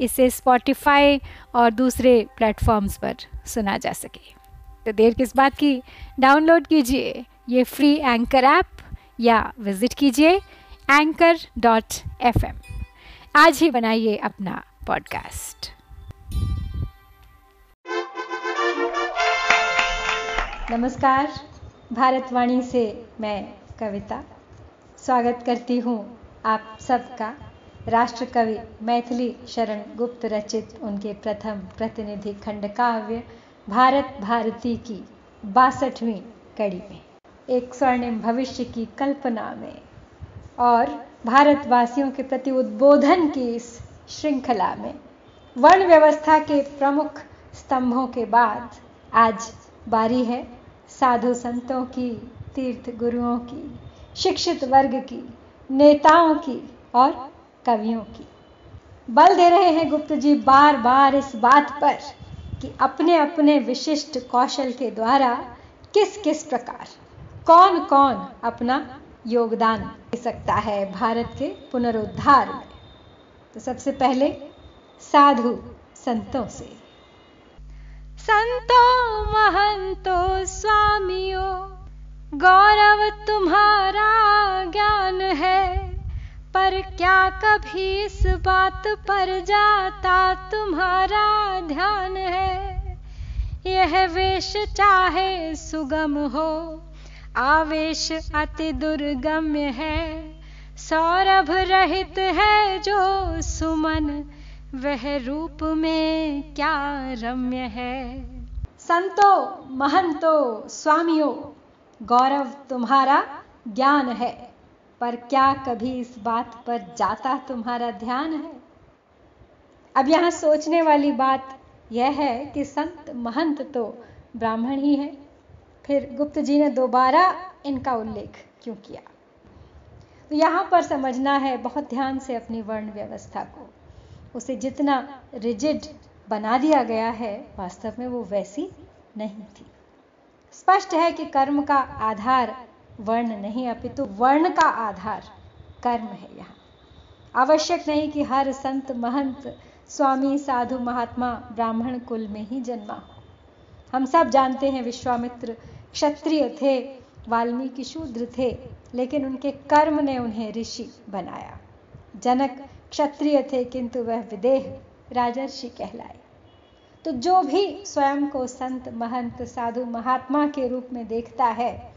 इसे स्पॉटिफाई और दूसरे प्लेटफॉर्म्स पर सुना जा सके। तो देर किस बात की? डाउनलोड कीजिए ये फ्री एंकर ऐप या विज़िट कीजिए एंकर डॉट एफ़ एम आज ही बनाइए अपना पॉडकास्ट नमस्कार, भारतवाणी से मैं कविता। स्वागत करती हूँ आप सबका। राष्ट्र कवि मैथिली शरण गुप्त रचित उनके प्रथम प्रतिनिधि खंडकाव्य, भारत भारती की बासठवीं कड़ी में। एक स्वर्णिम भविष्य की कल्पना में और भारतवासियों के प्रति उद्बोधन की इस श्रृंखला में। वर्ण व्यवस्था के प्रमुख स्तंभों के बाद आज बारी है साधु संतों की, तीर्थ गुरुओं की, शिक्षित वर्ग की, नेताओं की और कवियों की। बल दे रहे हैं गुप्त जी बार बार इस बात पर कि अपने अपने विशिष्ट कौशल के द्वारा किस किस प्रकार कौन कौन अपना योगदान दे सकता है भारत के पुनरुद्धार में। तो सबसे पहले साधु संतों से। संतो, महंतो, स्वामियों, गौरव तुम्हारा ज्ञान है। पर क्या कभी इस बात पर जाता तुम्हारा ध्यान है? यह वेश चाहे सुगम हो, आवेश अति दुर्गम्य है। सौरभ रहित है जो सुमन, वह रूप में क्या रम्य है? संतो, महंतो, स्वामियों, गौरव तुम्हारा ज्ञान है। पर क्या कभी इस बात पर जाता तुम्हारा ध्यान है? अब यहाँ सोचने वाली बात यह है कि संत महंत तो ब्राह्मण ही है। फिर गुप्त जी ने दोबारा इनका उल्लेख क्यों किया? तो यहाँ पर समझना है बहुत ध्यान से अपनी वर्ण व्यवस्था को। उसे जितना रिजिड बना दिया गया है, वास्तव में वो वैसी नहीं थी। स्पष्ट है कि कर्म का आधार वर्ण नहीं अपितु वर्ण का आधार कर्म है यहाँ। आवश्यक नहीं कि हर संत, महंत, स्वामी, साधु, महात्मा, ब्राह्मण कुल में ही जन्मा हो। हम सब जानते हैं विश्वामित्र क्षत्रिय थे, वाल्मीकि शूद्र थे, लेकिन उनके कर्म ने उन्हें ऋषि बनाया। जनक क्षत्रिय थे, किंतु वह विदेह राजर्षि कहलाए। तो जो भी स्वयं को संत, महंत, साधु, महात्मा के रूप में देखता है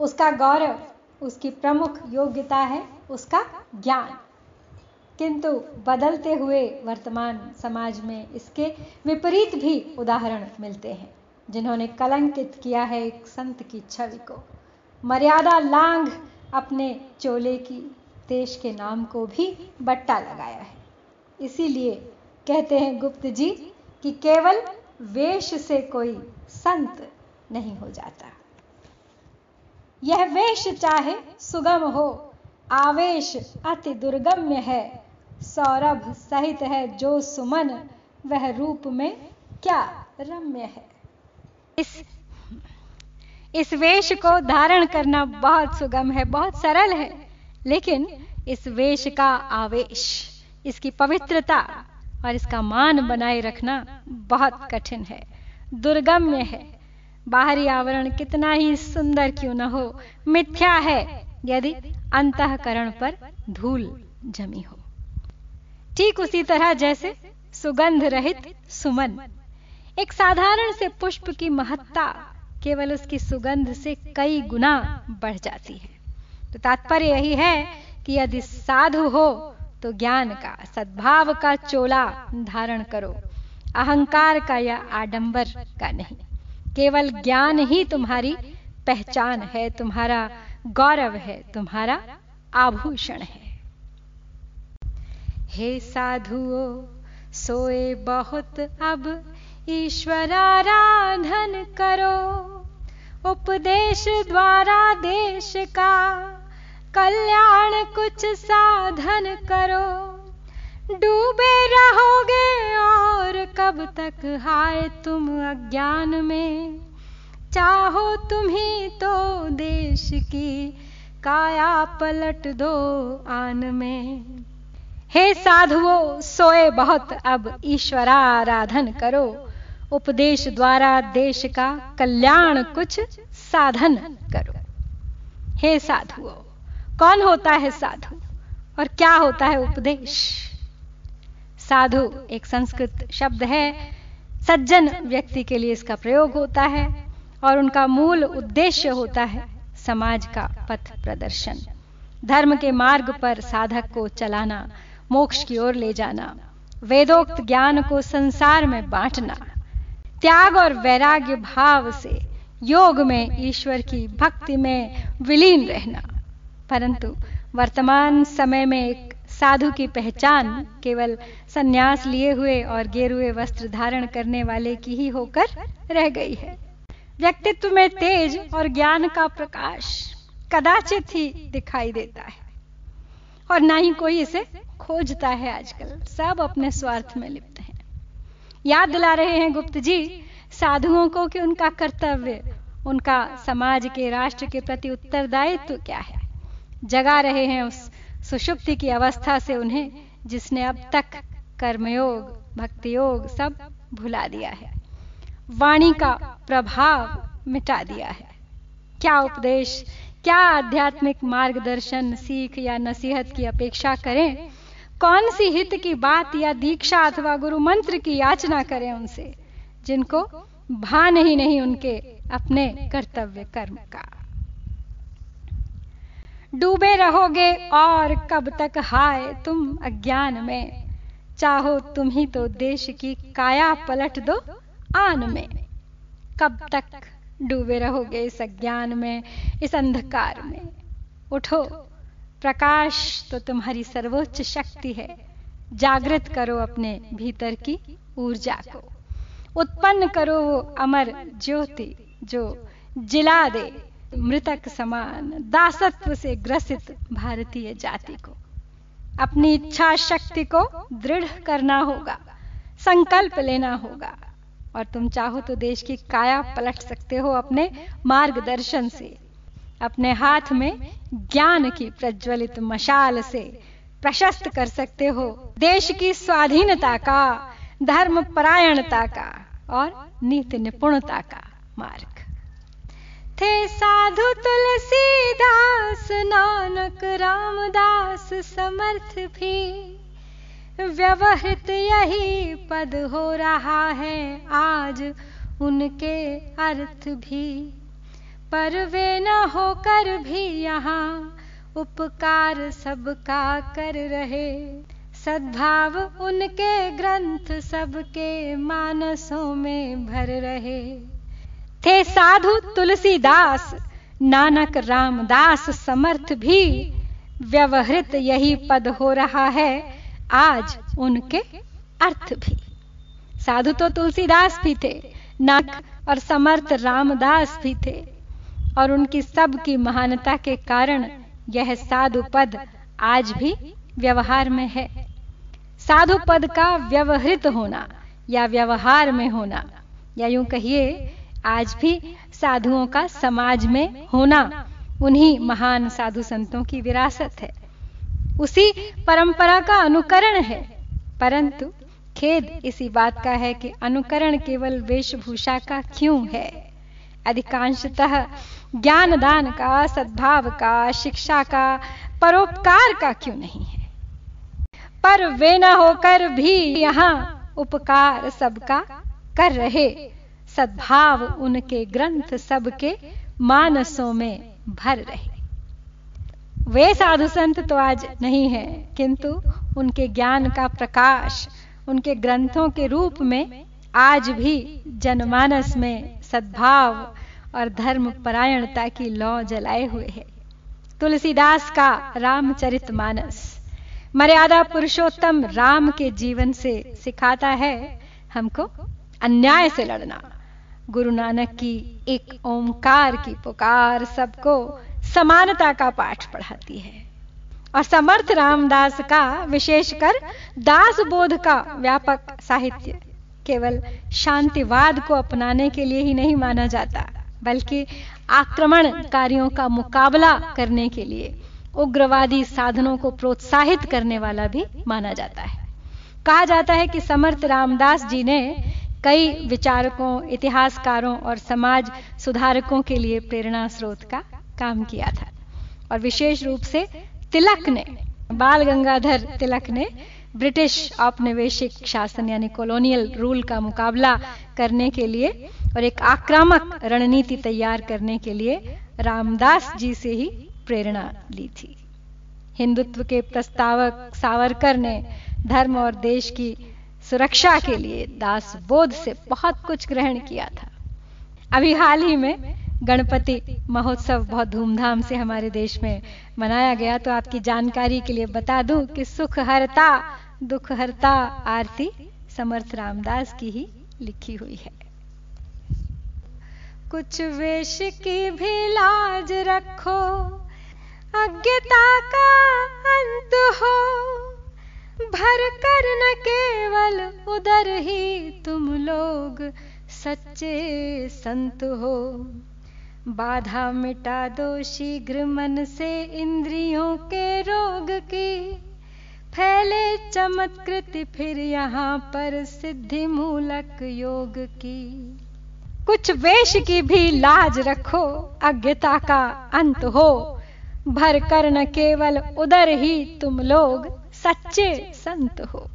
उसका गौरव, उसकी प्रमुख योग्यता है उसका ज्ञान। किंतु बदलते हुए वर्तमान समाज में इसके विपरीत भी उदाहरण मिलते हैं, जिन्होंने कलंकित किया है एक संत की छवि को। मर्यादा लांग अपने चोले की देश के नाम को भी बट्टा लगाया है। इसीलिए कहते हैं गुप्त जी कि केवल वेश से कोई संत नहीं हो जाता। यह वेश चाहे सुगम हो, आवेश अति दुर्गम्य है। सौरभ सहित है जो सुमन, वह रूप में क्या रम्य है। इस इस वेश को धारण करना बहुत सुगम है, बहुत सरल है, लेकिन इस वेश का आवेश, इसकी पवित्रता और इसका मान बनाए रखना बहुत कठिन है, दुर्गम्य है। बाहरी आवरण कितना ही सुंदर क्यों न हो। मिथ्या है, यदि अंतकरण पर धूल जमी हो। ठीक उसी तरह जैसे सुगंध रहित सुमन। एक साधारण से पुष्प की महत्ता केवल उसकी सुगंध से कई गुना बढ़ जाती है। तो तात्पर्य यही है कि यदि साधु हो तो ज्ञान का, सद्भाव का चोला धारण करो। अहंकार का या आडंबर का नहीं। केवल ज्ञान ही तुम्हारी पहचान है, तुम्हारा गौरव है, तुम्हारा आभूषण है। हे साधुओ, सोए बहुत अब ईश्वर ईश्वराराधन करो। उपदेश द्वारा देश का कल्याण कुछ साधन करो। डूबे रहोगे और कब तक हाय तुम अज्ञान में। चाहो तुम्ही तो देश की काया पलट दो आन में। हे साधुओं, सोए बहुत, अब ईश्वराराधन करो। उपदेश द्वारा देश का कल्याण कुछ साधन करो। हे साधुओं, कौन होता है साधु और क्या होता है उपदेश? साधु, एक संस्कृत शब्द है। सज्जन व्यक्ति के लिए इसका प्रयोग होता है और उनका मूल उद्देश्य होता है समाज का पथ प्रदर्शन। धर्म के मार्ग पर साधक को चलाना, मोक्ष की ओर ले जाना, वेदोक्त ज्ञान को संसार में बांटना, त्याग और वैराग्य भाव से योग में ईश्वर की भक्ति में विलीन रहना। परंतु वर्तमान समय में एक साधु की पहचान केवल सन्यास लिए हुए और गेरुए वस्त्र धारण करने वाले की ही होकर रह गई है। व्यक्तित्व में तेज और ज्ञान का प्रकाश कदाचित ही दिखाई देता है। और ना ही कोई इसे खोजता है आजकल। सब अपने स्वार्थ में लिप्त हैं। याद दिला रहे हैं गुप्त जी, साधुओं को कि उनका कर्तव्य, उनका समाज के राष्ट्र के प्रति उत्तरदायित्व क्या है? जगा रहे हैं उस सुषुप्ति की अवस्था से उन्हें, जिसने अब तक कर्मयोग भक्ति योग सब भुला दिया है। वाणी का प्रभाव मिटा दिया है। क्या उपदेश, क्या आध्यात्मिक मार्गदर्शन, सीख या नसीहत की अपेक्षा करें? कौन सी हित की बात या दीक्षा अथवा गुरु मंत्र की याचना करें उनसे, जिनको भान ही नहीं उनके अपने कर्तव्य कर्म का? डूबे रहोगे और कब तक हाय तुम अज्ञान में। चाहो तुम ही तो देश की काया पलट दो आन में। कब तक डूबे रहोगे इस अज्ञान में, इस अंधकार में। उठो, प्रकाश तो तुम्हारी सर्वोच्च शक्ति है। जागृत करो अपने भीतर की ऊर्जा को। उत्पन्न करो वो अमर ज्योति जो जिला दे। मृतक समान दासत्व से ग्रसित भारतीय जाति को। अपनी इच्छा शक्ति को दृढ़ करना होगा, संकल्प लेना होगा। और तुम चाहो तो देश की काया पलट सकते हो अपने मार्गदर्शन से, अपने हाथ में ज्ञान की प्रज्वलित मशाल से प्रशस्त कर सकते हो। देश की स्वाधीनता का धर्म परायणता का और नीति निपुणता का मार्ग। थे साधु तुलसीदास, नानक रामदास समर्थ भी। व्यवहित यही पद हो रहा है आज उनके अर्थ भी। पर वे न होकर भी यहाँ उपकार सबका कर रहे। सद्भाव उनके ग्रंथ सबके मानसों में भर रहे। थे साधु तुलसीदास। नानक रामदास समर्थ भी। व्यवहृत यही पद हो रहा है। आज उनके अर्थ भी। साधु तो तुलसीदास भी थे नक और समर्थ रामदास भी थे। और उनकी सब की महानता के कारण यह साधु पद आज भी व्यवहार में है। साधु पद का व्यवहृत होना या व्यवहार में होना, या यूँ कहिए आज भी साधुओं का समाज में होना उन्हीं महान साधु संतों की विरासत है। उसी परंपरा का अनुकरण है। परंतु खेद इसी बात का है कि अनुकरण केवल वेशभूषा का क्यों है? अधिकांशतः ज्ञान दान का, सद्भाव का, शिक्षा का, परोपकार का क्यों नहीं है? पर वे न होकर भी यहाँ उपकार सबका कर रहे। सद्भाव उनके ग्रंथ सबके मानसों में भर रहे। वे साधु संत तो आज नहीं है, किंतु उनके ज्ञान का प्रकाश, उनके ग्रंथों के रूप में आज भी जनमानस में सद्भाव और धर्म परायणता की लौ जलाए हुए है। तुलसीदास का रामचरित मानस, मर्यादा पुरुषोत्तम राम के जीवन से सिखाता है, हमको अन्याय से लड़ना। गुरु नानक की एक ओंकार की पुकार सबको समानता का पाठ पढ़ाती है। और समर्थ रामदास का विशेषकर दास बोध का व्यापक साहित्य केवल शांतिवाद को अपनाने के लिए ही नहीं माना जाता, बल्कि आक्रमणकारियों का मुकाबला करने के लिए उग्रवादी साधनों को प्रोत्साहित करने वाला भी माना जाता है। कहा जाता है कि समर्थ रामदास जी ने कई विचारकों, इतिहासकारों और समाज सुधारकों के लिए प्रेरणा स्रोत का काम किया था। और विशेष रूप से तिलक ने, बाल गंगाधर तिलक ने ब्रिटिश औपनिवेशिक शासन यानी कॉलोनियल रूल का मुकाबला करने के लिए और एक आक्रामक रणनीति तैयार करने के लिए रामदास जी से ही प्रेरणा ली थी। हिंदुत्व के प्रस्तावक सावरकर ने धर्म और देश की सुरक्षा के लिए दास बोध से बहुत कुछ ग्रहण किया था। अभी हाल ही में गणपति महोत्सव बहुत धूमधाम से हमारे देश में मनाया गया तो आपकी जानकारी के लिए बता दूँ कि सुख हरता दुख हरता आरती समर्थ रामदास की ही लिखी हुई है। कुछ वेश की भी लाज रखो, अज्ञता का अंत हो भर कर न केवल उधर ही तुम लोग सच्चे संत हो। बाधा मिटा दो शीघ्र मन से इंद्रियों के रोग की। फैले चमत्कृति फिर यहाँ पर सिद्धि मूलक योग की। कुछ वेश की भी लाज रखो, अज्ञता का अंत हो। भर कर न केवल उधर ही तुम लोग सच्चे संत हो।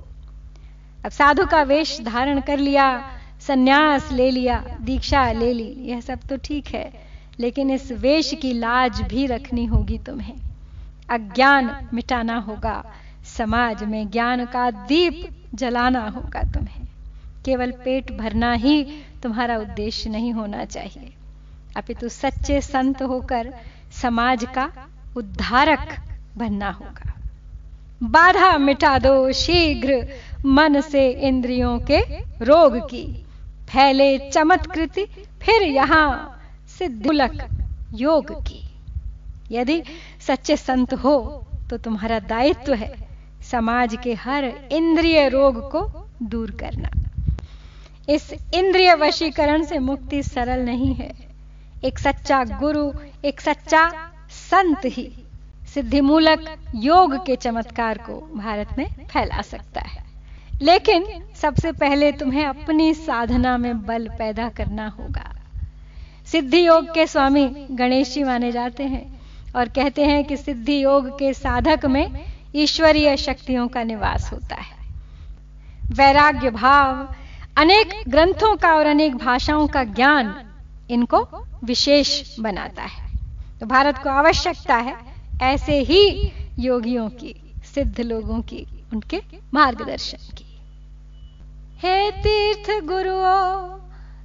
अब साधु का वेश धारण कर लिया, सन्यास ले लिया, दीक्षा ले ली, यह सब तो ठीक है, लेकिन इस वेश की लाज भी रखनी होगी तुम्हें। अज्ञान मिटाना होगा, समाज में ज्ञान का दीप जलाना होगा तुम्हें। केवल पेट भरना ही तुम्हारा उद्देश्य नहीं होना चाहिए। अपितु सच्चे संत होकर समाज का उद्धारक बनना होगा। बाधा मिटा दो शीघ्र मन से इंद्रियों के रोग की। फैले चमत्कृति, फिर यहाँ सिद्धुलक योग की। यदि सच्चे संत हो तो तुम्हारा दायित्व है समाज के हर इंद्रिय रोग को दूर करना। इस इंद्रिय वशीकरण से मुक्ति सरल नहीं है। एक सच्चा गुरु, एक सच्चा संत ही। सिद्धि मूलक योग के चमत्कार को भारत में फैला सकता है। लेकिन सबसे पहले तुम्हें अपनी साधना में बल पैदा करना होगा। सिद्धि योग के स्वामी गणेश जी माने जाते हैं और कहते हैं कि सिद्धि योग के साधक में ईश्वरीय शक्तियों का निवास होता है। वैराग्य भाव, अनेक ग्रंथों का और अनेक भाषाओं का ज्ञान इनको विशेष बनाता है। तो भारत को आवश्यकता है ऐसे ही योगियों की, सिद्ध लोगों की, उनके मार्गदर्शन की। हे तीर्थ गुरुओं,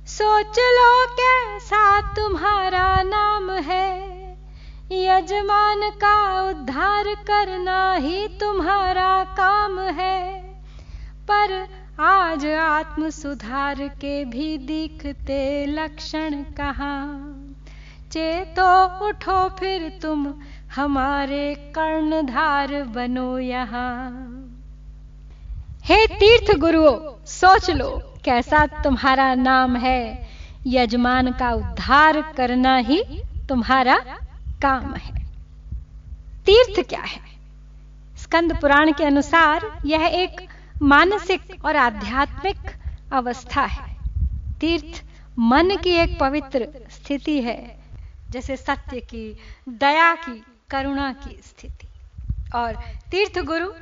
सोच लो कैसा तुम्हारा नाम है। यजमान का उद्धार करना ही तुम्हारा काम है। पर आज आत्म सुधार के भी दिखते लक्षण कहाँ? चेतो उठो फिर तुम हमारे कर्णधार बनो यहाँ। हे तीर्थ गुरुओं, सोच लो, कैसा तुम्हारा नाम है? यजमान का उद्धार करना ही तुम्हारा काम है। तीर्थ क्या है? स्कंद पुराण के अनुसार यह एक मानसिक और आध्यात्मिक अवस्था है। तीर्थ मन की एक पवित्र स्थिति है, जैसे सत्य की, दया की करुणा की स्थिति। और तीर्थ गुरु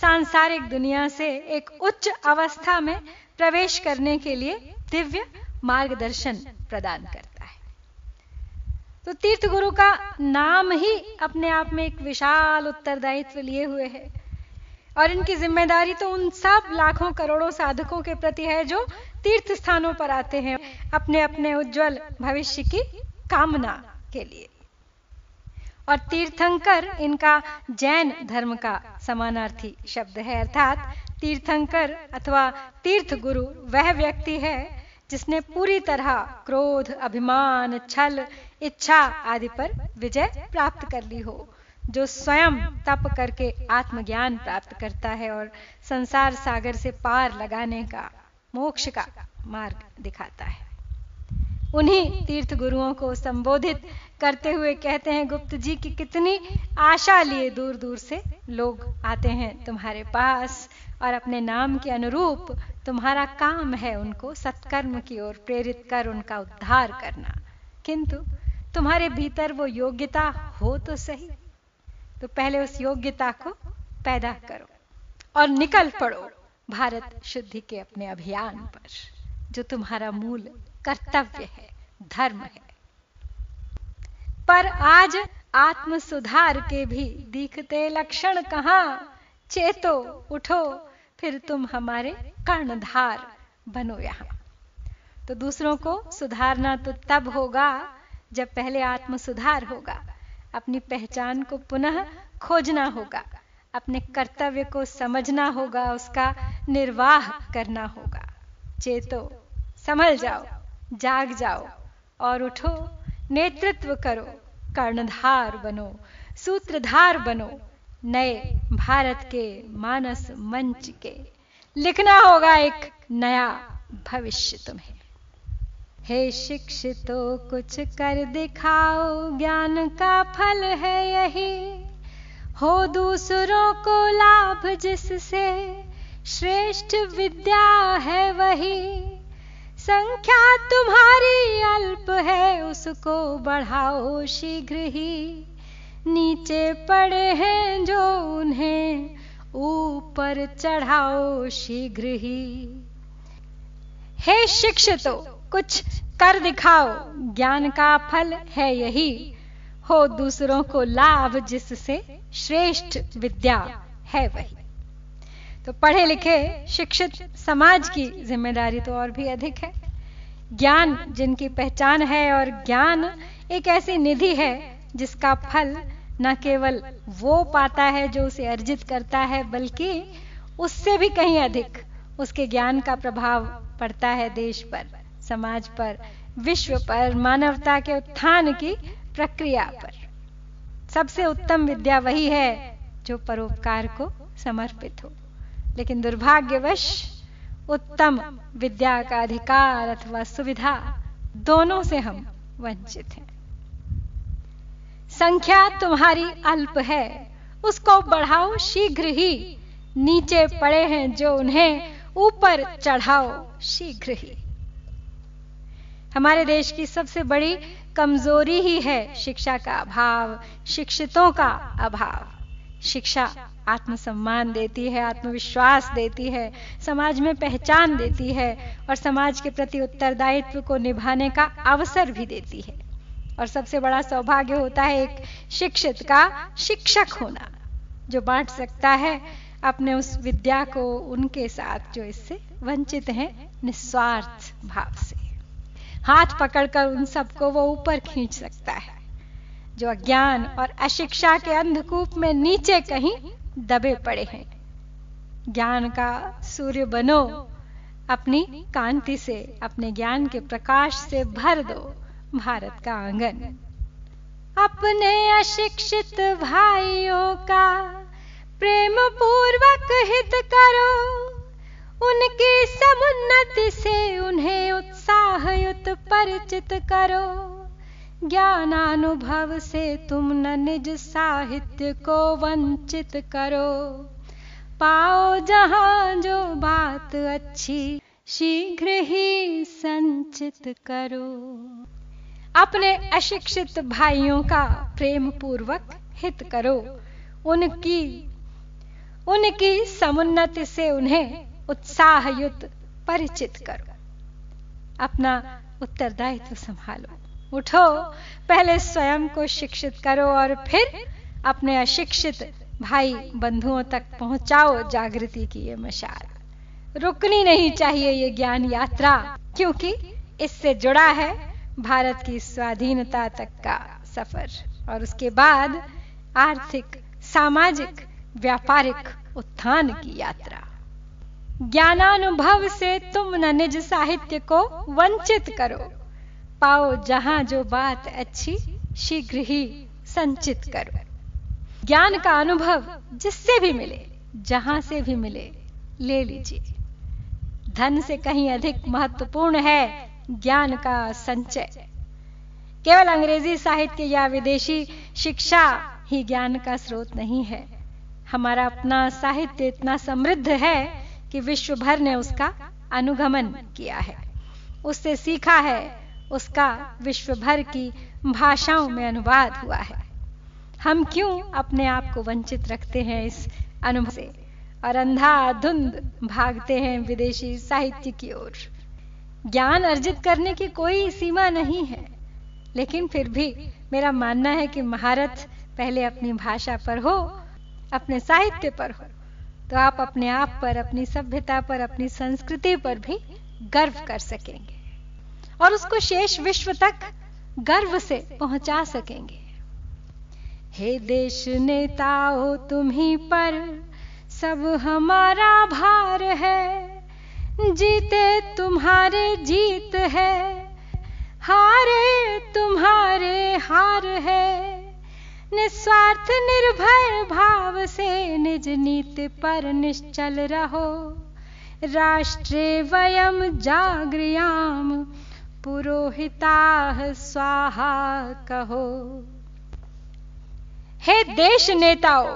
सांसारिक दुनिया से एक उच्च अवस्था में प्रवेश करने के लिए दिव्य मार्गदर्शन प्रदान करता है। तो तीर्थ गुरु का नाम ही अपने आप में एक विशाल उत्तरदायित्व लिए हुए है। और इनकी ज़िम्मेदारी तो उन सब लाखों करोड़ों साधकों के प्रति है जो तीर्थ स्थानों पर आते हैं अपने अपने उज्जवल भविष्य की कामना के लिए। और तीर्थंकर इनका जैन धर्म का समानार्थी शब्द है। अर्थात तीर्थंकर अथवा तीर्थ गुरु वह व्यक्ति है जिसने पूरी तरह क्रोध, अभिमान, छल, इच्छा आदि पर विजय प्राप्त कर ली हो, जो स्वयं तप करके आत्मज्ञान प्राप्त करता है और संसार सागर से पार लगाने का, मोक्ष का मार्ग दिखाता है। उन्हीं तीर्थ गुरुओं को संबोधित करते हुए कहते हैं गुप्त जी की कितनी आशा लिए दूर दूर से लोग आते हैं तुम्हारे पास और अपने नाम के अनुरूप तुम्हारा काम है उनको सत्कर्म की ओर प्रेरित कर उनका उद्धार करना। किंतु तुम्हारे भीतर वो योग्यता हो तो सही। तो पहले उस योग्यता को पैदा करो और निकल पड़ो भारत शुद्धि के अपने अभियान पर, जो तुम्हारा मूल कर्तव्य है, धर्म है। पर आज आत्म सुधार के भी दिखते लक्षण कहाँ? चेतो, उठो, फिर तुम हमारे कर्णधार बनो यहाँ। तो दूसरों को सुधारना तो तब होगा जब पहले आत्म सुधार होगा। अपनी पहचान को पुनः खोजना होगा। अपने कर्तव्य को समझना होगा, उसका निर्वाह करना होगा। चेतो, संभल जाओ, जाग जाओ और उठो। नेतृत्व करो, कर्णधार बनो, सूत्रधार बनो, नए भारत के मानस मंच के। लिखना होगा एक नया भविष्य तुम्हें। हे शिक्षितो, कुछ कर दिखाओ, ज्ञान का फल है यही। हो दूसरों को लाभ जिससे, श्रेष्ठ विद्या है वही। संख्या तुम्हारी अल्प है, उसको बढ़ाओ शीघ्र ही। नीचे पड़े हैं जो उन्हें ऊपर चढ़ाओ शीघ्र ही। हे शिक्षितो, कुछ कर दिखाओ, ज्ञान का फल है यही। हो दूसरों को लाभ जिससे श्रेष्ठ विद्या है वही। तो पढ़े लिखे शिक्षित समाज की ज़िम्मेदारी तो और भी अधिक है। ज्ञान जिनकी पहचान है और ज्ञान एक ऐसी निधि है जिसका फल न केवल वो पाता है जो उसे अर्जित करता है, बल्कि उससे भी कहीं अधिक उसके ज्ञान का प्रभाव पड़ता है देश पर, समाज पर, विश्व पर, मानवता के उत्थान की प्रक्रिया पर। सबसे उत्तम विद्या वही है जो परोपकार को समर्पित हो। लेकिन दुर्भाग्यवश उत्तम विद्या का अधिकार अथवा सुविधा दोनों से हम वंचित हैं। संख्या तुम्हारी अल्प है, उसको बढ़ाओ शीघ्र ही। नीचे पड़े हैं जो उन्हें, ऊपर चढ़ाओ शीघ्र ही। हमारे देश की सबसे बड़ी कमज़ोरी ही है शिक्षा का अभाव, शिक्षितों का अभाव। शिक्षा आत्मसम्मान देती है, आत्मविश्वास देती है, समाज में पहचान देती है और समाज के प्रति उत्तरदायित्व को निभाने का अवसर भी देती है। और सबसे बड़ा सौभाग्य होता है एक शिक्षित का शिक्षक होना, जो बांट सकता है अपने उस विद्या को उनके साथ, जो इससे वंचित हैं निस्वार्थ भाव से। हाथ पकड़कर उन सबको वो ऊपर खींच सकता है, जो अज्ञान और अशिक्षा के अंधकूप में नीचे कहीं दबे पड़े हैं। ज्ञान का सूर्य बनो अपनी कांति से, अपने ज्ञान के प्रकाश से भर दो भारत का आँगन। अपने अशिक्षित भाइयों का प्रेम पूर्वक हित करो। उनकी समुन्नति से उन्हें उत्साह युत परिचित करो। ज्ञानानुभव से तुम न निज साहित्य को वंचित करो। पाओ जहाँ जो बात अच्छी, शीघ्र ही संचित करो। अपने अशिक्षित भाइयों का प्रेम पूर्वक हित करो। उनकी उनकी समुन्नति से उन्हें उत्साह युक्त परिचित करो। अपना उत्तरदायित्व संभालो। उठो, पहले स्वयं को शिक्षित करो और फिर अपने अशिक्षित भाई बंधुओं तक पहुंचाओ जागृति की ये मशाल। रुकनी नहीं चाहिए ये ज्ञान यात्रा, क्योंकि इससे जुड़ा है भारत की स्वाधीनता तक का सफ़र। और उसके बाद आर्थिक, सामाजिक, व्यापारिक उत्थान की यात्रा। ज्ञानानुभव से तुम न निज साहित्य को वंचित करो। पाओ जहाँ जो बात अच्छी, शीघ्र ही संचित करो। ज्ञान का अनुभव जिससे भी मिले, जहाँ से भी मिले, ले लीजिए। धन से कहीं अधिक महत्वपूर्ण है ज्ञान का संचय। केवल अंग्रेज़ी साहित्य या विदेशी शिक्षा ही ज्ञान का स्रोत नहीं है। हमारा अपना साहित्य इतना समृद्ध है कि विश्व भर ने उसका अनुगमन किया है। उससे सीखा है उसका विश्व भर की भाषाओं में अनुवाद हुआ है। हम क्यों अपने आप को वंचित रखते हैं इस अनुभव से और अंधा धुंध भागते हैं विदेशी साहित्य की ओर? ज्ञान अर्जित करने की कोई सीमा नहीं है। लेकिन फिर भी मेरा मानना है कि महारत पहले अपनी भाषा पर हो, अपने साहित्य पर हो तो आप अपने आप पर, अपनी सभ्यता पर, अपनी संस्कृति पर भी गर्व कर सकेंगे। और उसको शेष विश्व तक गर्व से पहुँचा सकेंगे। हे देश नेताओ तुम्ही पर सब हमारा भार है। जीते तुम्हारे जीत है, हारे तुम्हारे हार है। निस्वार्थ निर्भय भाव से निज नीति पर निश्चल रहो। राष्ट्रे वयम जागृयाम पुरोहिता स्वाहा कहो। हे देश नेताओं,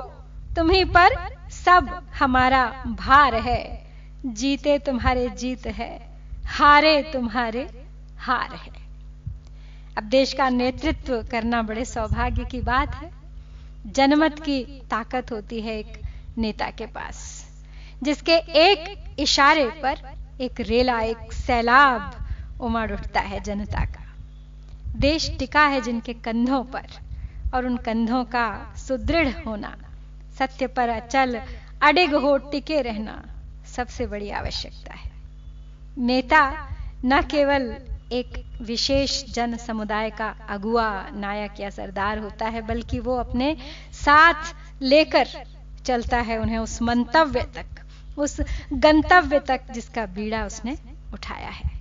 तुम्ही पर सब हमारा भार है। जीते तुम्हारे जीत है, हारे तुम्हारे हार है। अब देश का नेतृत्व करना बड़े सौभाग्य की बात है। जनमत की ताकत होती है एक नेता के पास, जिसके एक इशारे पर एक रेला, एक सैलाब उमड़ उठता है जनता का। देश टिका है जिनके कंधों पर, और उन कंधों का सुदृढ़ होना, सत्य पर अचल, अडिग हो टिके रहना सबसे बड़ी आवश्यकता है। नेता न केवल एक विशेष जन समुदाय का अगुआ, नायक या सरदार होता है, बल्कि वो अपने साथ लेकर चलता है उन्हें उस मंतव्य तक, उस गंतव्य तक जिसका बीड़ा उसने उठाया है।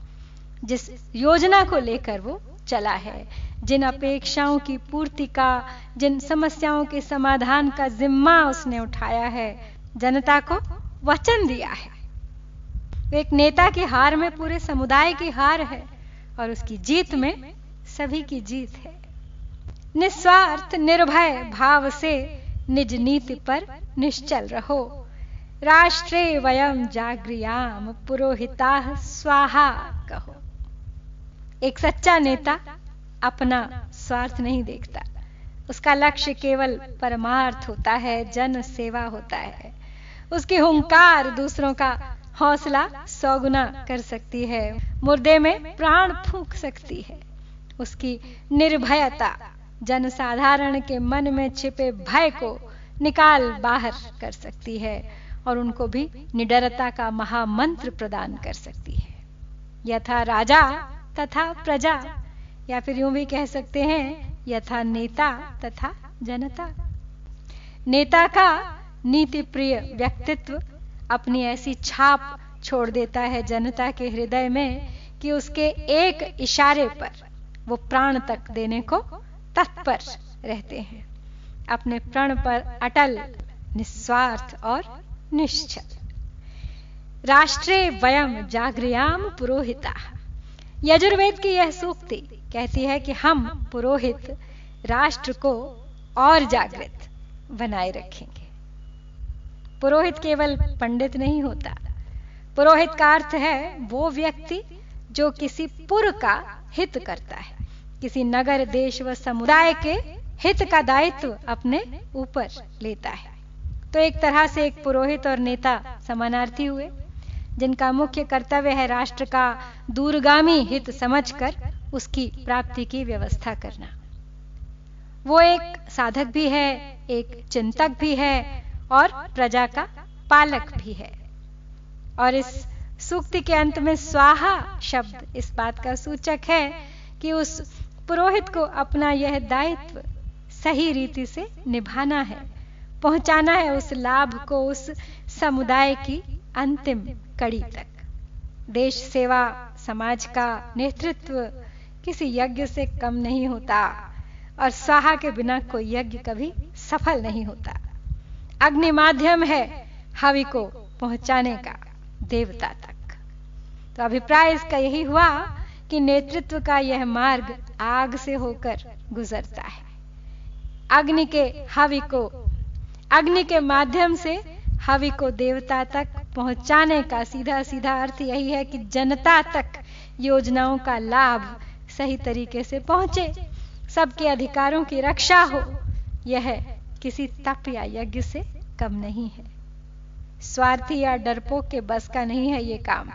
जिस योजना को लेकर वो चला है। जिन अपेक्षाओं की पूर्ति का, जिन समस्याओं के समाधान का जिम्मा उसने उठाया है, जनता को वचन दिया है। एक नेता की हार में पूरे समुदाय की हार है और उसकी जीत में सभी की जीत है। निस्वार्थ, निर्भय भाव से निज नीति पर निश्चल रहो। राष्ट्रे वयम जागृयाम पुरोहिता स्वाहा कहो। एक सच्चा नेता अपना स्वार्थ नहीं देखता। उसका लक्ष्य केवल परमार्थ होता है, जन सेवा होता है। उसकी हुंकार दूसरों का हौसला सौ गुना कर सकती है, मुर्दे में प्राण फूक सकती है। उसकी निर्भयता जनसाधारण के मन में छिपे भय को निकाल बाहर कर सकती है और उनको भी निडरता का महामंत्र प्रदान कर सकती है। यथा राजा तथा प्रजा, या फिर यूँ भी कह सकते हैं, यथा नेता तथा जनता। नेता का नीति प्रिय व्यक्तित्व अपनी ऐसी छाप छोड़ देता है जनता के हृदय में कि उसके एक इशारे पर वो प्राण तक देने को तत्पर रहते हैं। अपने प्रण पर अटल, निस्वार्थ और निश्चल। राष्ट्रे वयम जागृयाम पुरोहिता। यजुर्वेद की यह सूक्ति कहती है कि हम पुरोहित राष्ट्र को और जागृत बनाए रखेंगे। पुरोहित केवल पंडित नहीं होता। पुरोहित का अर्थ है वो व्यक्ति जो किसी पुर का हित करता है, किसी नगर, देश व समुदाय के हित का दायित्व अपने ऊपर लेता है। तो एक तरह से एक पुरोहित और नेता समानार्थी हुए। जिनका मुख्य कर्तव्य है राष्ट्र का दूरगामी हित समझकर उसकी प्राप्ति की व्यवस्था करना। वो एक साधक भी है, एक चिंतक भी है और प्रजा का पालक भी है। और इस सूक्ति के अंत में स्वाहा शब्द इस बात का सूचक है कि उस पुरोहित को अपना यह दायित्व सही रीति से निभाना है, पहुंचाना है उस लाभ को उस समुदाय की अंतिम कड़ी तक। देश सेवा, समाज का नेतृत्व किसी यज्ञ से कम नहीं होता और स्वाहा के बिना कोई यज्ञ कभी सफल नहीं होता। अग्नि माध्यम है हवि को पहुँचाने का देवता तक। तो अभिप्राय इसका यही हुआ कि नेतृत्व का यह मार्ग आग से होकर गुजरता है। अग्नि के हवि को, अग्नि के माध्यम से हवि को देवता तक पहुँचाने का सीधा सीधा अर्थ यही है कि जनता तक योजनाओं का लाभ सही तरीके से पहुँचे, सबके अधिकारों की रक्षा हो। यह किसी तप या यज्ञ से कम नहीं है। स्वार्थी या डरपोक के बस का नहीं है ये काम।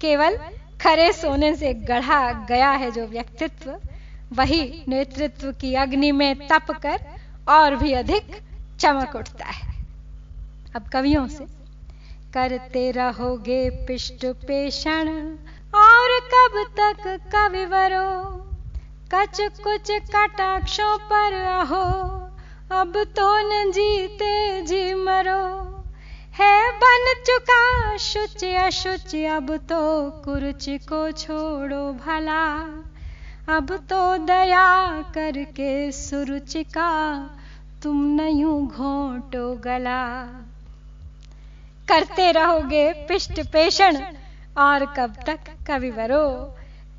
केवल खरे सोने से गढ़ा गया है जो व्यक्तित्व, वही नेतृत्व की अग्नि में तप कर और भी अधिक चमक उठता है। अब कवियों से करते रहोगे पिष्ट पेषण। और कब तक कविवरो कच कुछ कटाक्षों पर अहो। अब तो न जीते जी मरो। है बन चुका शुच अशुच, अब तो कुरुच को छोड़ो भला। अब तो दया करके सुरुचि का तुम नयू घोटो गला। करते रहोगे पिष्ट पेषण। और कब तक कविवरो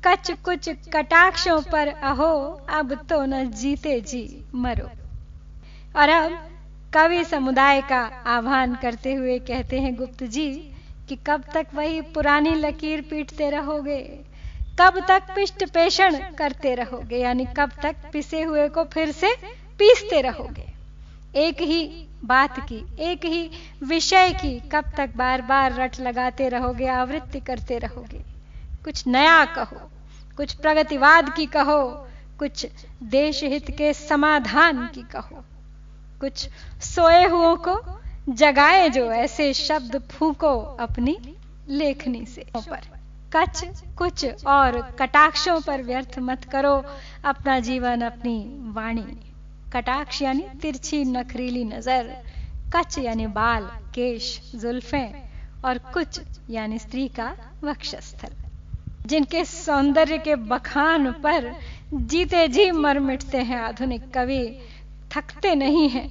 कच कुछ कटाक्षों पर अहो, अब तो न जीते जी मरो। और अब कवि समुदाय का आह्वान करते हुए कहते हैं गुप्त जी, कि कब तक वही पुरानी लकीर पीटते रहोगे, कब तक पिष्ट पेषण करते रहोगे, यानी कब तक पिसे हुए को फिर से पीसते रहोगे। एक ही बात की, एक ही विषय की, कब तक बार बार रट लगाते रहोगे, आवृत्ति करते रहोगे। कुछ नया कहो, कुछ प्रगतिवाद की कहो, कुछ देश हित के समाधान की कहो। कुछ सोए हुओं को जगाए जो ऐसे शब्द फूको अपनी लेखनी से। पर कच कुछ और कटाक्षों पर व्यर्थ मत करो, अपना जीवन अपनी वाणी। कटाक्ष यानी तिरछी नखरीली नज़र कच यानी बाल, केश, जुल्फे और कुछ यानी स्त्री का वक्षस्थल, जिनके सौंदर्य के बखान पर जीते जी मर मिटते हैं आधुनिक कवि, थकते नहीं हैं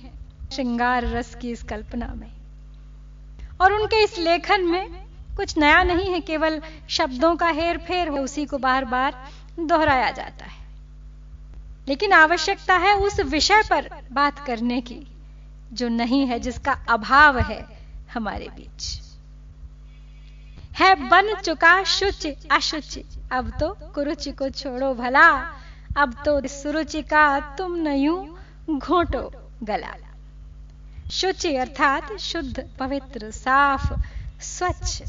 श्रृंगार रस की इस कल्पना में। और उनके इस लेखन में कुछ नया नहीं है, केवल शब्दों का हेर फेर हो, उसी को बार बार दोहराया जाता है। लेकिन आवश्यकता है उस विषय पर बात करने की, जो नहीं है, जिसका अभाव है हमारे बीच। है बन चुका शुच अशुच। अब तो कुरुचि को छोड़ो भला। अब तो सुरुचि का तुम नयू घोटो गला। शुचि अर्थात शुद्ध, पवित्र, साफ़, स्वच्छ।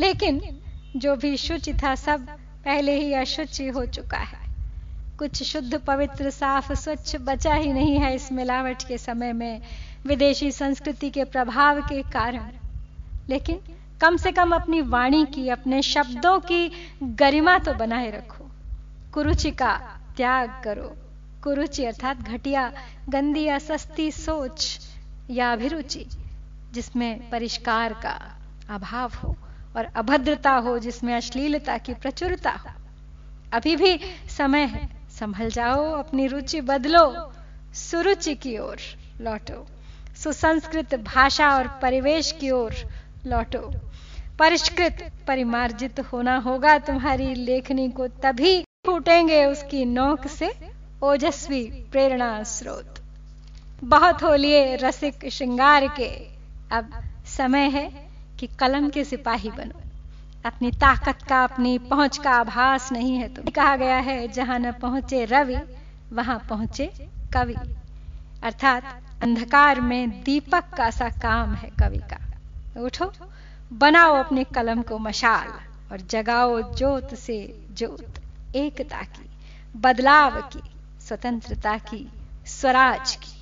लेकिन जो भी शुचि था सब पहले ही अशुचि हो चुका है। कुछ शुद्ध पवित्र, साफ़, स्वच्छ बचा ही नहीं है इस मिलावट के समय में, विदेशी संस्कृति के प्रभाव के कारण। लेकिन कम से कम अपनी वाणी की, अपने शब्दों की गरिमा तो बनाए रखो। कुरुचि का त्याग करो। कुरुचि अर्थात घटिया, गंदी या सस्ती सोच या अभिरुचि, जिसमें परिष्कार का अभाव हो और अभद्रता हो, जिसमें अश्लीलता की प्रचुरता हो। अभी भी समय है संभल जाओ, अपनी रुचि बदलो, सुरुचि की ओर लौटो। सुसंस्कृत भाषा और परिवेश की ओर लौटो। परिष्कृत, परिमार्जित होना होगा, तुम्हारी लेखनी को तभी फूटेंगे उसकी नोक से ओजस्वी प्रेरणा स्रोत। बहुत हो लिए रसिक श्रृंगार के। अब समय है कि कलम के सिपाही बनो। अपनी ताकत का, अपनी पहुँच का आभास नहीं है तो कहा गया है, जहाँ न पहुँचे रवि, वहाँ पहुँचे कवि। अर्थात अंधकार में दीपक का सा काम है कवि का। उठो, बनाओ अपने कलम को मशाल और जगाओ ज्योत से ज्योत, एकता की, बदलाव की, स्वतंत्रता की, स्वराज की।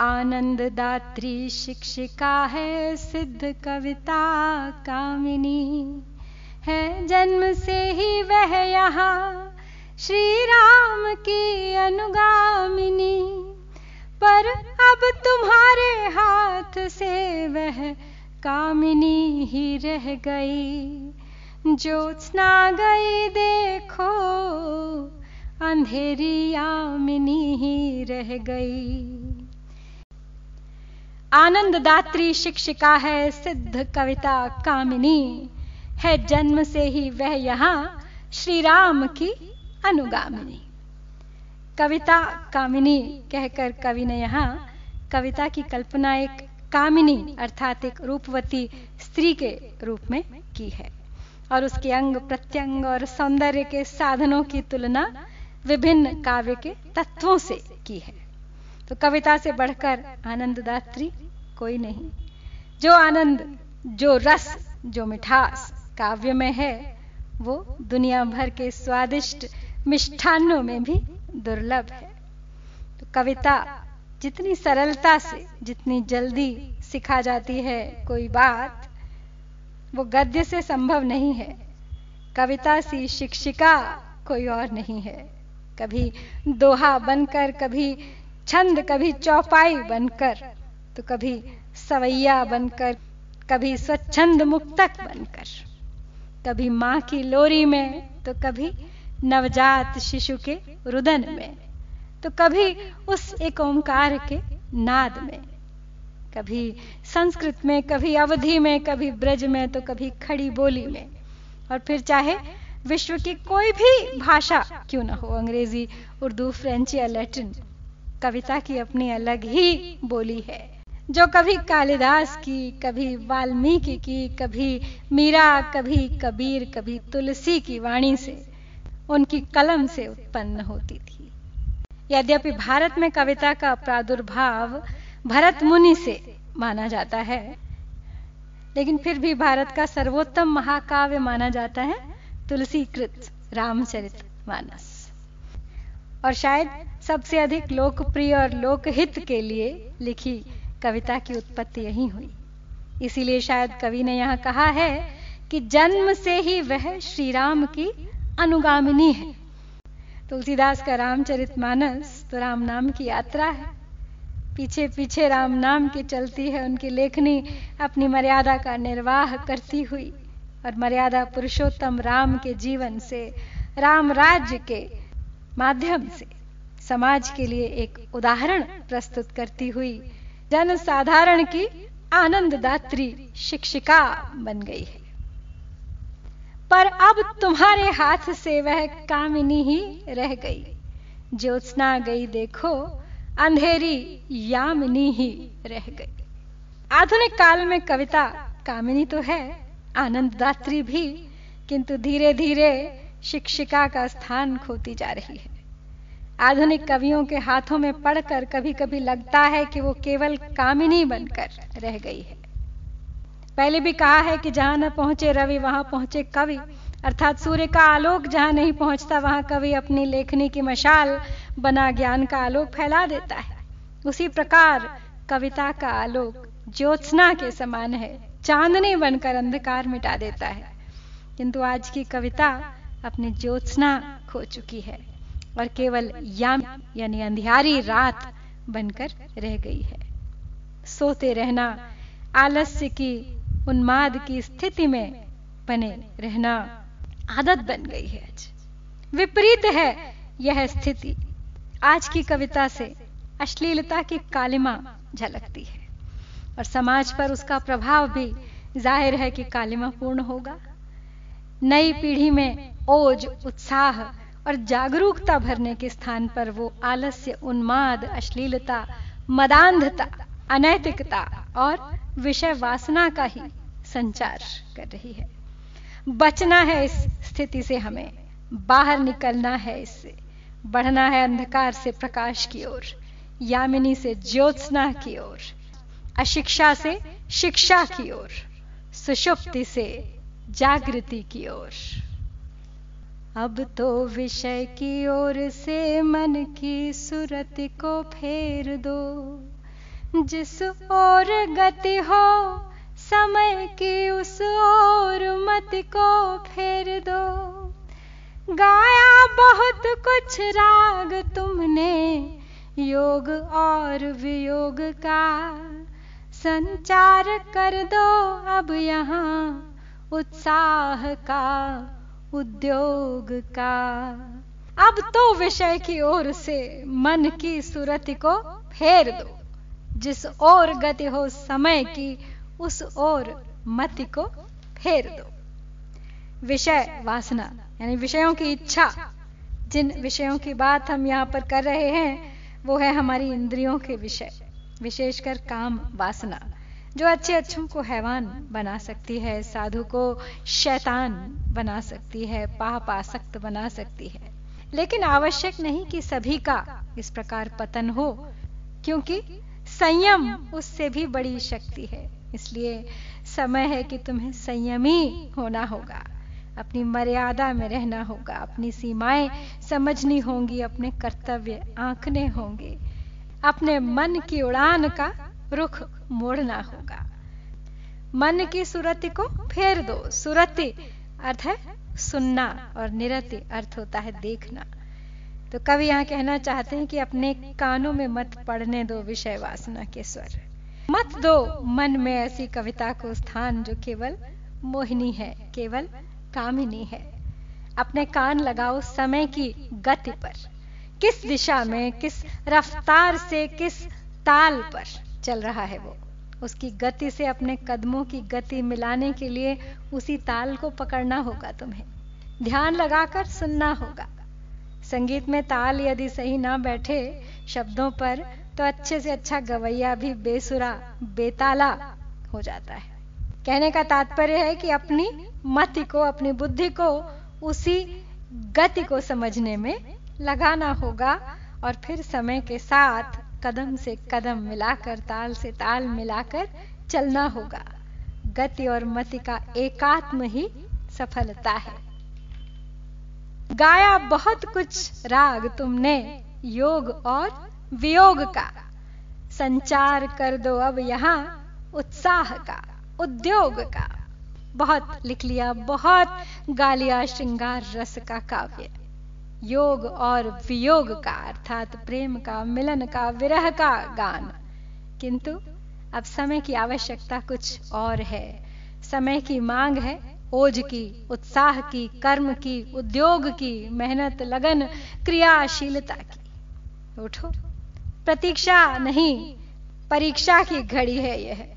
आनंद दात्री शिक्षिका है, सिद्ध कविता कामिनी। है, जन्म से ही वह यहाँ श्री राम की अनुगामिनी। पर अब तुम्हारे हाथ से वह कामिनी ही रह गई। ज्योत्सना गई देखो, अंधेरी यामिनी ही रह गई। आनंद दात्री शिक्षिका है सिद्ध कविता कामिनी। है जन्म से ही वह यहाँ श्री राम की अनुगामिनी। कविता कामिनी कहकर कवि ने यहाँ कविता की कल्पना एक कामिनी अर्थात एक रूपवती स्त्री के रूप में की है। और उसके अंग प्रत्यंग और सौंदर्य के साधनों की तुलना विभिन्न काव्य के तत्वों से की है। तो कविता से बढ़कर आनंददात्री कोई नहीं। जो आनंद, जो रस, जो मिठास काव्य में है, वो दुनिया भर के स्वादिष्ट मिष्ठान्नों में भी दुर्लभ है। तो कविता जितनी सरलता से, जितनी जल्दी सिखा जाती है कोई बात, वो गद्य से संभव नहीं है। कविता सी शिक्षिका कोई और नहीं है। कभी दोहा बनकर, कभी छंद कभी चौपाई बनकर तो कभी सवैया बनकर, कभी स्वच्छंद मुक्तक बनकर, कभी माँ की लोरी में तो कभी नवजात शिशु के रुदन में तो कभी उस एक ओंकार के नाद में, कभी संस्कृत में, कभी अवधि में, कभी ब्रज में तो कभी खड़ी बोली में। और फिर चाहे विश्व की कोई भी भाषा क्यों ना हो, अंग्रेज़ी, उर्दू, फ्रेंच या लैटिन कविता की अपनी अलग ही बोली है। जो कभी कालिदास की, कभी वाल्मीकि की, कभी मीरा, कभी कबीर, कभी तुलसी की वाणी से उनकी कलम से उत्पन्न होती थी। यद्यपि भारत में कविता का प्रादुर्भाव भरत मुनि से माना जाता है, लेकिन फिर भी भारत का सर्वोत्तम महाकाव्य माना जाता है तुलसी कृत रामचरित मानस और शायद सबसे अधिक लोकप्रिय और लोकहित के लिए लिखी कविता की उत्पत्ति यही हुई। इसीलिए शायद कवि ने यहाँ कहा है कि जन्म से ही वह श्री राम की अनुगामिनी है। तुलसीदास का रामचरित मानस तो राम नाम की यात्रा है। पीछे पीछे राम नाम की चलती है, उनकी लेखनी अपनी मर्यादा का निर्वाह करती हुई और मर्यादा पुरुषोत्तम राम के जीवन से, राम राज्य के माध्यम से। समाज के लिए एक उदाहरण प्रस्तुत करती हुई जन साधारण की आनंददात्री शिक्षिका बन गई है। पर अब तुम्हारे हाथ से वह कामिनी ही रह गई। ज्योत्सना गई देखो, अंधेरी यामिनी ही रह गई। आधुनिक काल में कविता कामिनी तो है, आनंददात्री भी, किंतु धीरे धीरे शिक्षिका का स्थान खोती जा रही है। आधुनिक कवियों के हाथों में पढ़कर कभी कभी लगता है कि वो केवल कामिनी बनकर रह गई है। पहले भी कहा है कि जहाँ न पहुँचे रवि, वहाँ पहुँचे कवि। अर्थात सूर्य का आलोक जहाँ नहीं पहुँचता, वहाँ कवि अपनी लेखनी की मशाल बना ज्ञान का आलोक फैला देता है। उसी प्रकार कविता का आलोक ज्योत्सना के समान है। चांदनी बनकर अंधकार मिटा देता है। किंतु आज की कविता अपनी ज्योत्सना खो चुकी है। और केवल याम, यानी अंधियारी रात बनकर रह गई है। सोते रहना, आलस्य की, उन्माद की स्थिति में बने रहना आदत बन गई है आज। विपरीत है यह स्थिति। आज की कविता से अश्लीलता की कालिमा झलकती है और समाज पर उसका प्रभाव भी ज़ाहिर है कि कालिमा पूर्ण होगा। नई पीढ़ी में ओज, उत्साह और जागरूकता भरने के स्थान पर वो आलस्य, उन्माद, अश्लीलता, मदांधता, अनैतिकता और विषय वासना का ही संचार कर रही है। बचना है इस स्थिति से हमें, बाहर निकलना है इससे, बढ़ना है अंधकार से प्रकाश की ओर, यामिनी से ज्योत्सना की ओर, अशिक्षा से शिक्षा की ओर, सुषुप्ति से जागृति की ओर। अब तो विषय की ओर से मन की सुरत को फेर दो। जिस ओर गति हो, समय की उस ओर मत को फेर दो। गाया बहुत कुछ राग तुमने, योग और वियोग का संचार कर दो। अब यहाँ उत्साह का उद्योग का। अब तो विषय की ओर से मन की सुरति को फेर दो। जिस ओर गति हो समय की, उस ओर मति को फेर दो। विषय वासना, यानी विषयों की इच्छा। जिन विषयों की बात हम यहाँ पर कर रहे हैं, वो है हमारी इंद्रियों के विषय, विशेषकर काम वासना। जो अच्छे अच्छों को हैवान बना सकती है, साधु को शैतान बना सकती है पाप आसक्त बना सकती है। लेकिन आवश्यक नहीं कि सभी का इस प्रकार पतन हो, क्योंकि संयम उससे भी बड़ी शक्ति है। इसलिए समय है कि तुम्हें संयमी होना होगा, अपनी मर्यादा में रहना होगा, अपनी सीमाएँ समझनी होंगी, अपने कर्तव्य आंकने होंगे, अपने मन की उड़ान का रुख मोड़ना होगा मन की सुरति को फेर दो सुरति अर्थ है सुनना और निरति अर्थ होता है देखना तो कवि यहाँ कहना चाहते हैं कि अपने कानों में मत पढ़ने दो विषय वासना के स्वर। मत दो मन में ऐसी कविता को स्थान जो केवल मोहिनी है, केवल कामिनी है। अपने कान लगाओ समय की गति पर। किस दिशा में, किस रफ्तार से, किस ताल पर। चल रहा है वो। उसकी गति से अपने कदमों की गति मिलाने के लिए उसी ताल को पकड़ना होगा तुम्हें। ध्यान लगाकर सुनना होगा। संगीत में ताल यदि सही ना बैठे शब्दों पर तो अच्छे से अच्छा गवैया भी बेसुरा, बेताला हो जाता है। कहने का तात्पर्य है कि अपनी मति को, अपनी बुद्धि को उसी गति को समझने में लगाना होगा और फिर समय के साथ कदम से कदम मिलाकर, ताल से ताल मिलाकर चलना होगा। गति और मति का एकात्म ही सफलता है। गाया बहुत कुछ राग तुमने, योग और वियोग का। संचार कर दो अब यहाँ उत्साह का, उद्योग का। बहुत लिख लिया, बहुत गालिया, श्रृंगार, रस का काव्य। योग और वियोग का, अर्थात प्रेम का, मिलन का, विरह का गान। किंतु अब समय की आवश्यकता कुछ और है। समय की मांग है, ओज की, उत्साह की, कर्म की, उद्योग की, मेहनत, लगन, क्रियाशीलता की। उठो। प्रतीक्षा नहीं, परीक्षा की घड़ी है यह।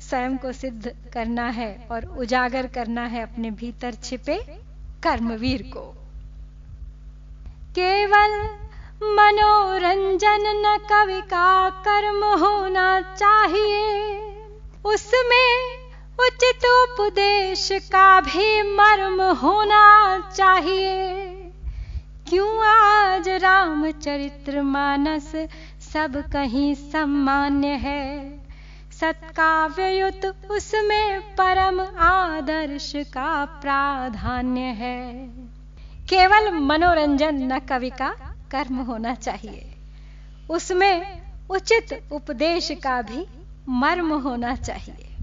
स्वयं को सिद्ध करना है और उजागर करना है अपने भीतर छिपे कर्मवीर को। केवल मनोरंजन न कवि का कर्म होना चाहिए। उसमें उचित उपदेश का भी मर्म होना चाहिए। क्यों आज रामचरित्र मानस सब कहीं सम्मान्य है? सत्काव्युत उसमें परम आदर्श का प्राधान्य है। केवल मनोरंजन न कवि का कर्म होना चाहिए। उसमें उचित उपदेश का भी मर्म होना चाहिए।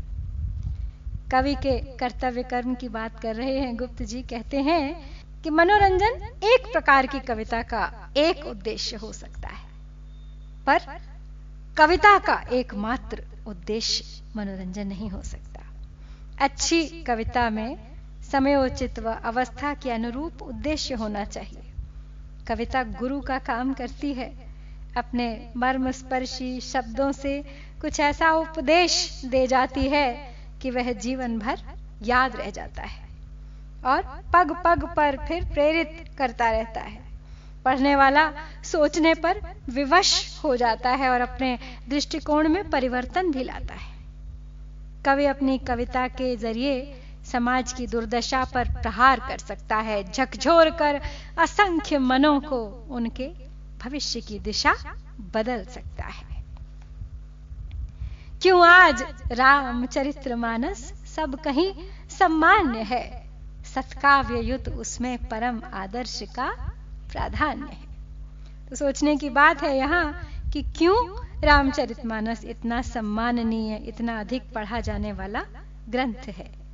कवि के कर्तव्य कर्म की बात कर रहे हैं, गुप्त जी कहते हैं कि मनोरंजन एक प्रकार की कविता का एक उद्देश्य हो सकता है। पर कविता का एकमात्र उद्देश्य मनोरंजन नहीं हो सकता। अच्छी कविता में समयोचित व अवस्था के अनुरूप उद्देश्य होना चाहिए। कविता गुरु का काम करती है। अपने मर्म स्पर्शी शब्दों से कुछ ऐसा उपदेश दे जाती है कि वह जीवन भर याद रह जाता है और पग पग पर फिर प्रेरित करता रहता है। पढ़ने वाला सोचने पर विवश हो जाता है और अपने दृष्टिकोण में परिवर्तन भी लाता है। कवि अपनी कविता के ज़रिए समाज की दुर्दशा पर प्रहार कर सकता है, झकझोर कर असंख्य मनों को उनके भविष्य की दिशा बदल सकता है। क्यों आज रामचरित्र मानस सब कहीं सम्मान्य है? सत्काव्य युद्ध उसमें परम आदर्श का प्राधान्य है। तो सोचने की बात है यहाँ कि क्यों रामचरितमानस इतना सम्माननीय, इतना अधिक पढ़ा जाने वाला ग्रंथ है?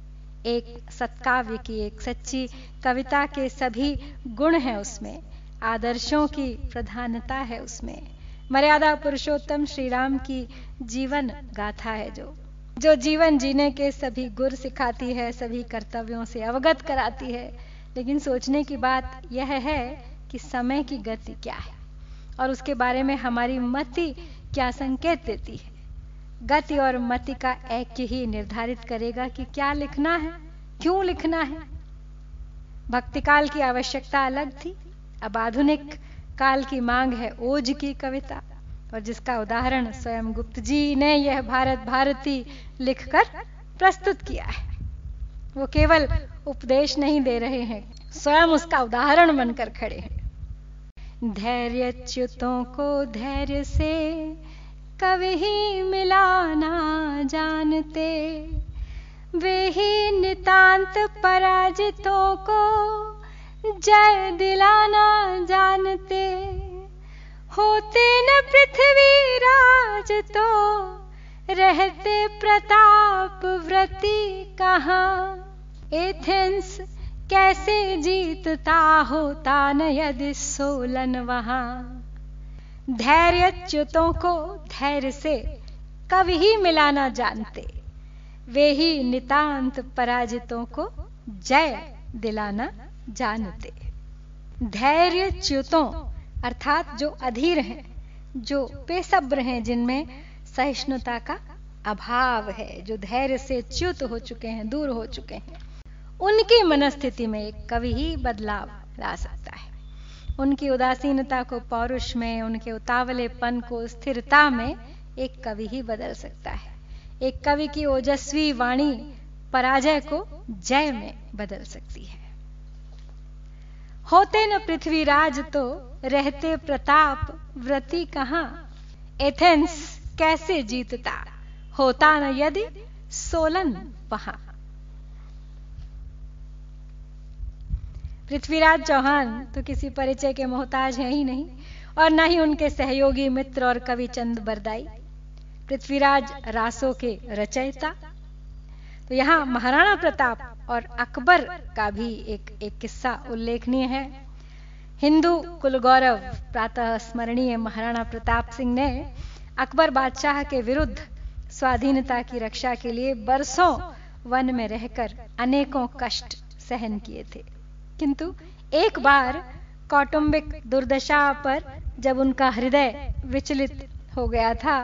एक सत्काव्य की, एक सच्ची कविता के सभी गुण हैं उसमें, आदर्शों की प्रधानता है उसमें। मर्यादा पुरुषोत्तम श्री राम की जीवन गाथा है जो। जो जीवन जीने के सभी गुर सिखाती है, सभी कर्तव्यों से अवगत कराती है। लेकिन सोचने की बात यह है कि समय की गति क्या है और उसके बारे में हमारी मति क्या संकेत देती है। गति और मति का ऐक्य ही निर्धारित करेगा कि क्या लिखना है, क्यों लिखना है। भक्तिकाल की आवश्यकता अलग थी। अब आधुनिक काल की मांग है ओज की कविता। और जिसका उदाहरण स्वयं गुप्त जी ने यह भारत भारती लिखकर प्रस्तुत किया है। वो केवल उपदेश नहीं दे रहे हैं, स्वयं उसका उदाहरण बनकर खड़े हैं। धैर्य च्युतों को धैर्य से कभी ही मिलाना जानते। वे ही नितांत पराजितों को जय दिलाना जानते। होते न पृथ्वी राज तो रहते प्रताप व्रति कहा। एथेंस कैसे जीतता होता न यदि सोलन वहाँ। धैर्य च्युतों को धैर्य से कभी ही मिलाना जानते। वे ही नितांत पराजितों को जय दिलाना जानते। धैर्य च्युतों अर्थात जो अधीर हैं, जो बेसब्र हैं, जिनमें सहिष्णुता का अभाव है, जो धैर्य से च्युत हो चुके हैं, दूर हो चुके हैं, उनकी मनस्थिति में कवि ही बदलाव ला सकता है। उनकी उदासीनता को पौरुष में, उनके उतावलेपन को स्थिरता में एक कवि ही बदल सकता है। एक कवि की ओजस्वी वाणी पराजय को जय में बदल सकती है। होते न पृथ्वीराज तो रहते प्रताप, व्रति कहाँ? एथेंस कैसे जीतता? होता न यदि सोलन वहाँ। पृथ्वीराज चौहान तो किसी परिचय के मोहताज हैं ही नहीं, और न ही उनके सहयोगी मित्र और कवि चंद बरदाई। पृथ्वीराज रासों के रचयिता। तो यहाँ महाराणा प्रताप और अकबर का भी एक एक किस्सा उल्लेखनीय है। हिंदू कुलगौरव प्रातः स्मरणीय महाराणा प्रताप सिंह ने अकबर बादशाह के विरुद्ध स्वाधीनता की रक्षा के लिए बरसों वन में रहकर अनेकों कष्ट सहन किए थे। किंतु एक बार कौटुंबिक दुर्दशा पर जब उनका हृदय विचलित हो गया था,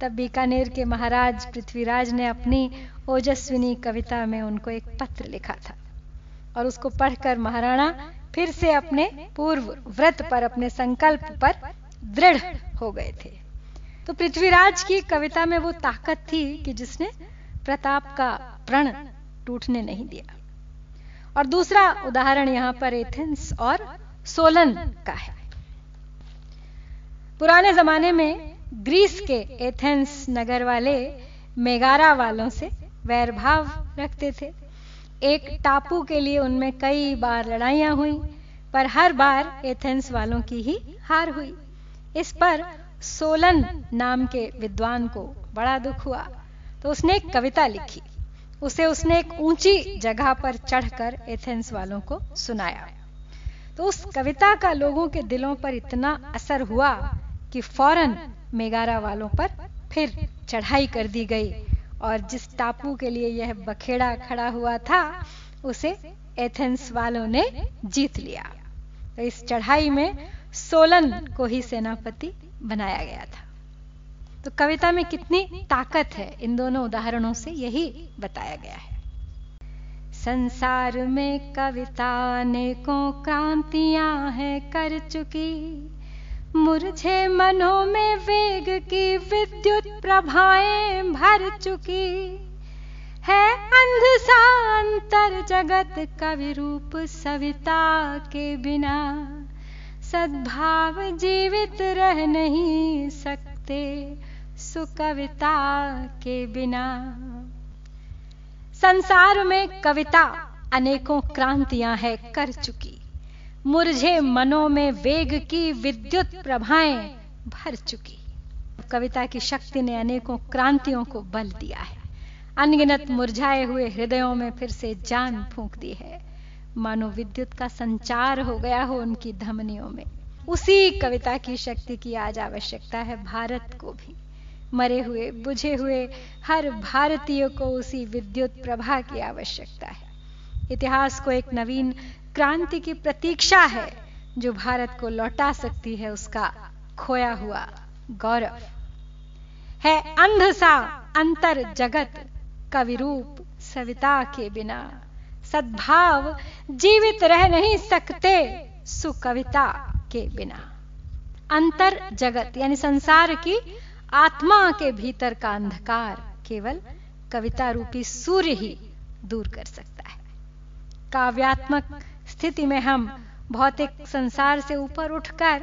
तब बीकानेर के महाराज पृथ्वीराज ने अपनी ओजस्विनी कविता में उनको एक पत्र लिखा था और उसको पढ़कर महाराणा फिर से अपने पूर्व व्रत पर, अपने संकल्प पर दृढ़ हो गए थे। तो पृथ्वीराज की कविता में वो ताकत थी कि जिसने प्रताप का प्रण टूटने नहीं दिया। और दूसरा उदाहरण यहाँ पर एथेंस और सोलन का है। पुराने जमाने में ग्रीस के एथेंस नगर वाले मेगारा वालों से वैरभाव रखते थे। एक टापू के लिए उनमें कई बार लड़ाइयाँ हुई, पर हर बार एथेंस वालों की ही हार हुई। इस पर सोलन नाम के विद्वान को बड़ा दुख हुआ। तो उसने एक कविता लिखी। उसे उसने एक ऊँची जगह पर चढ़कर एथेंस वालों को सुनाया। तो उस कविता का लोगों के दिलों पर इतना असर हुआ कि फ़ौरन मेगारा वालों पर फिर चढ़ाई कर दी गई और जिस टापू के लिए यह बखेड़ा खड़ा हुआ था, उसे एथेंस वालों ने जीत लिया। तो इस चढ़ाई में सोलन को ही सेनापति बनाया गया था। तो कविता में कितनी ताकत है? इन दोनों उदाहरणों से यही बताया गया है। संसार में कविता अनेकों क्रांतियाँ हैं, कर चुकी। मुरझे मनों में वेग की विद्युत प्रभाएँ भर चुकी। है अंध अंतर जगत कवि रूप सविता के बिना। सद्भाव जीवित रह नहीं सकते। सुकविता के बिना। संसार में कविता अनेकों क्रांतियाँ है, कर चुकी। मुरझे मनों में वेग की विद्युत प्रभाएँ भर चुकी। कविता की शक्ति ने अनेकों क्रांतियों को बल दिया है। अनगिनत मुरझाए हुए हृदयों में फिर से जान फूंक दी है। मानो विद्युत का संचार हो गया हो उनकी धमनियों में। उसी कविता की शक्ति की आज आवश्यकता है भारत को भी। मरे हुए, बुझे हुए हर भारतीय को उसी विद्युत प्रभा की आवश्यकता है। इतिहास को एक नवीन क्रांति की प्रतीक्षा है, जो भारत को लौटा सकती है उसका खोया हुआ गौरव। है अंध सा अंतर जगत, कवि रूप सविता के बिना। सद्भाव जीवित रह नहीं सकते सुकविता के बिना। अंतर जगत, यानी संसार की आत्मा के भीतर का अंधकार केवल कविता रूपी सूर्य ही दूर कर सकता है। काव्यात्मक स्थिति में हम भौतिक संसार से ऊपर उठकर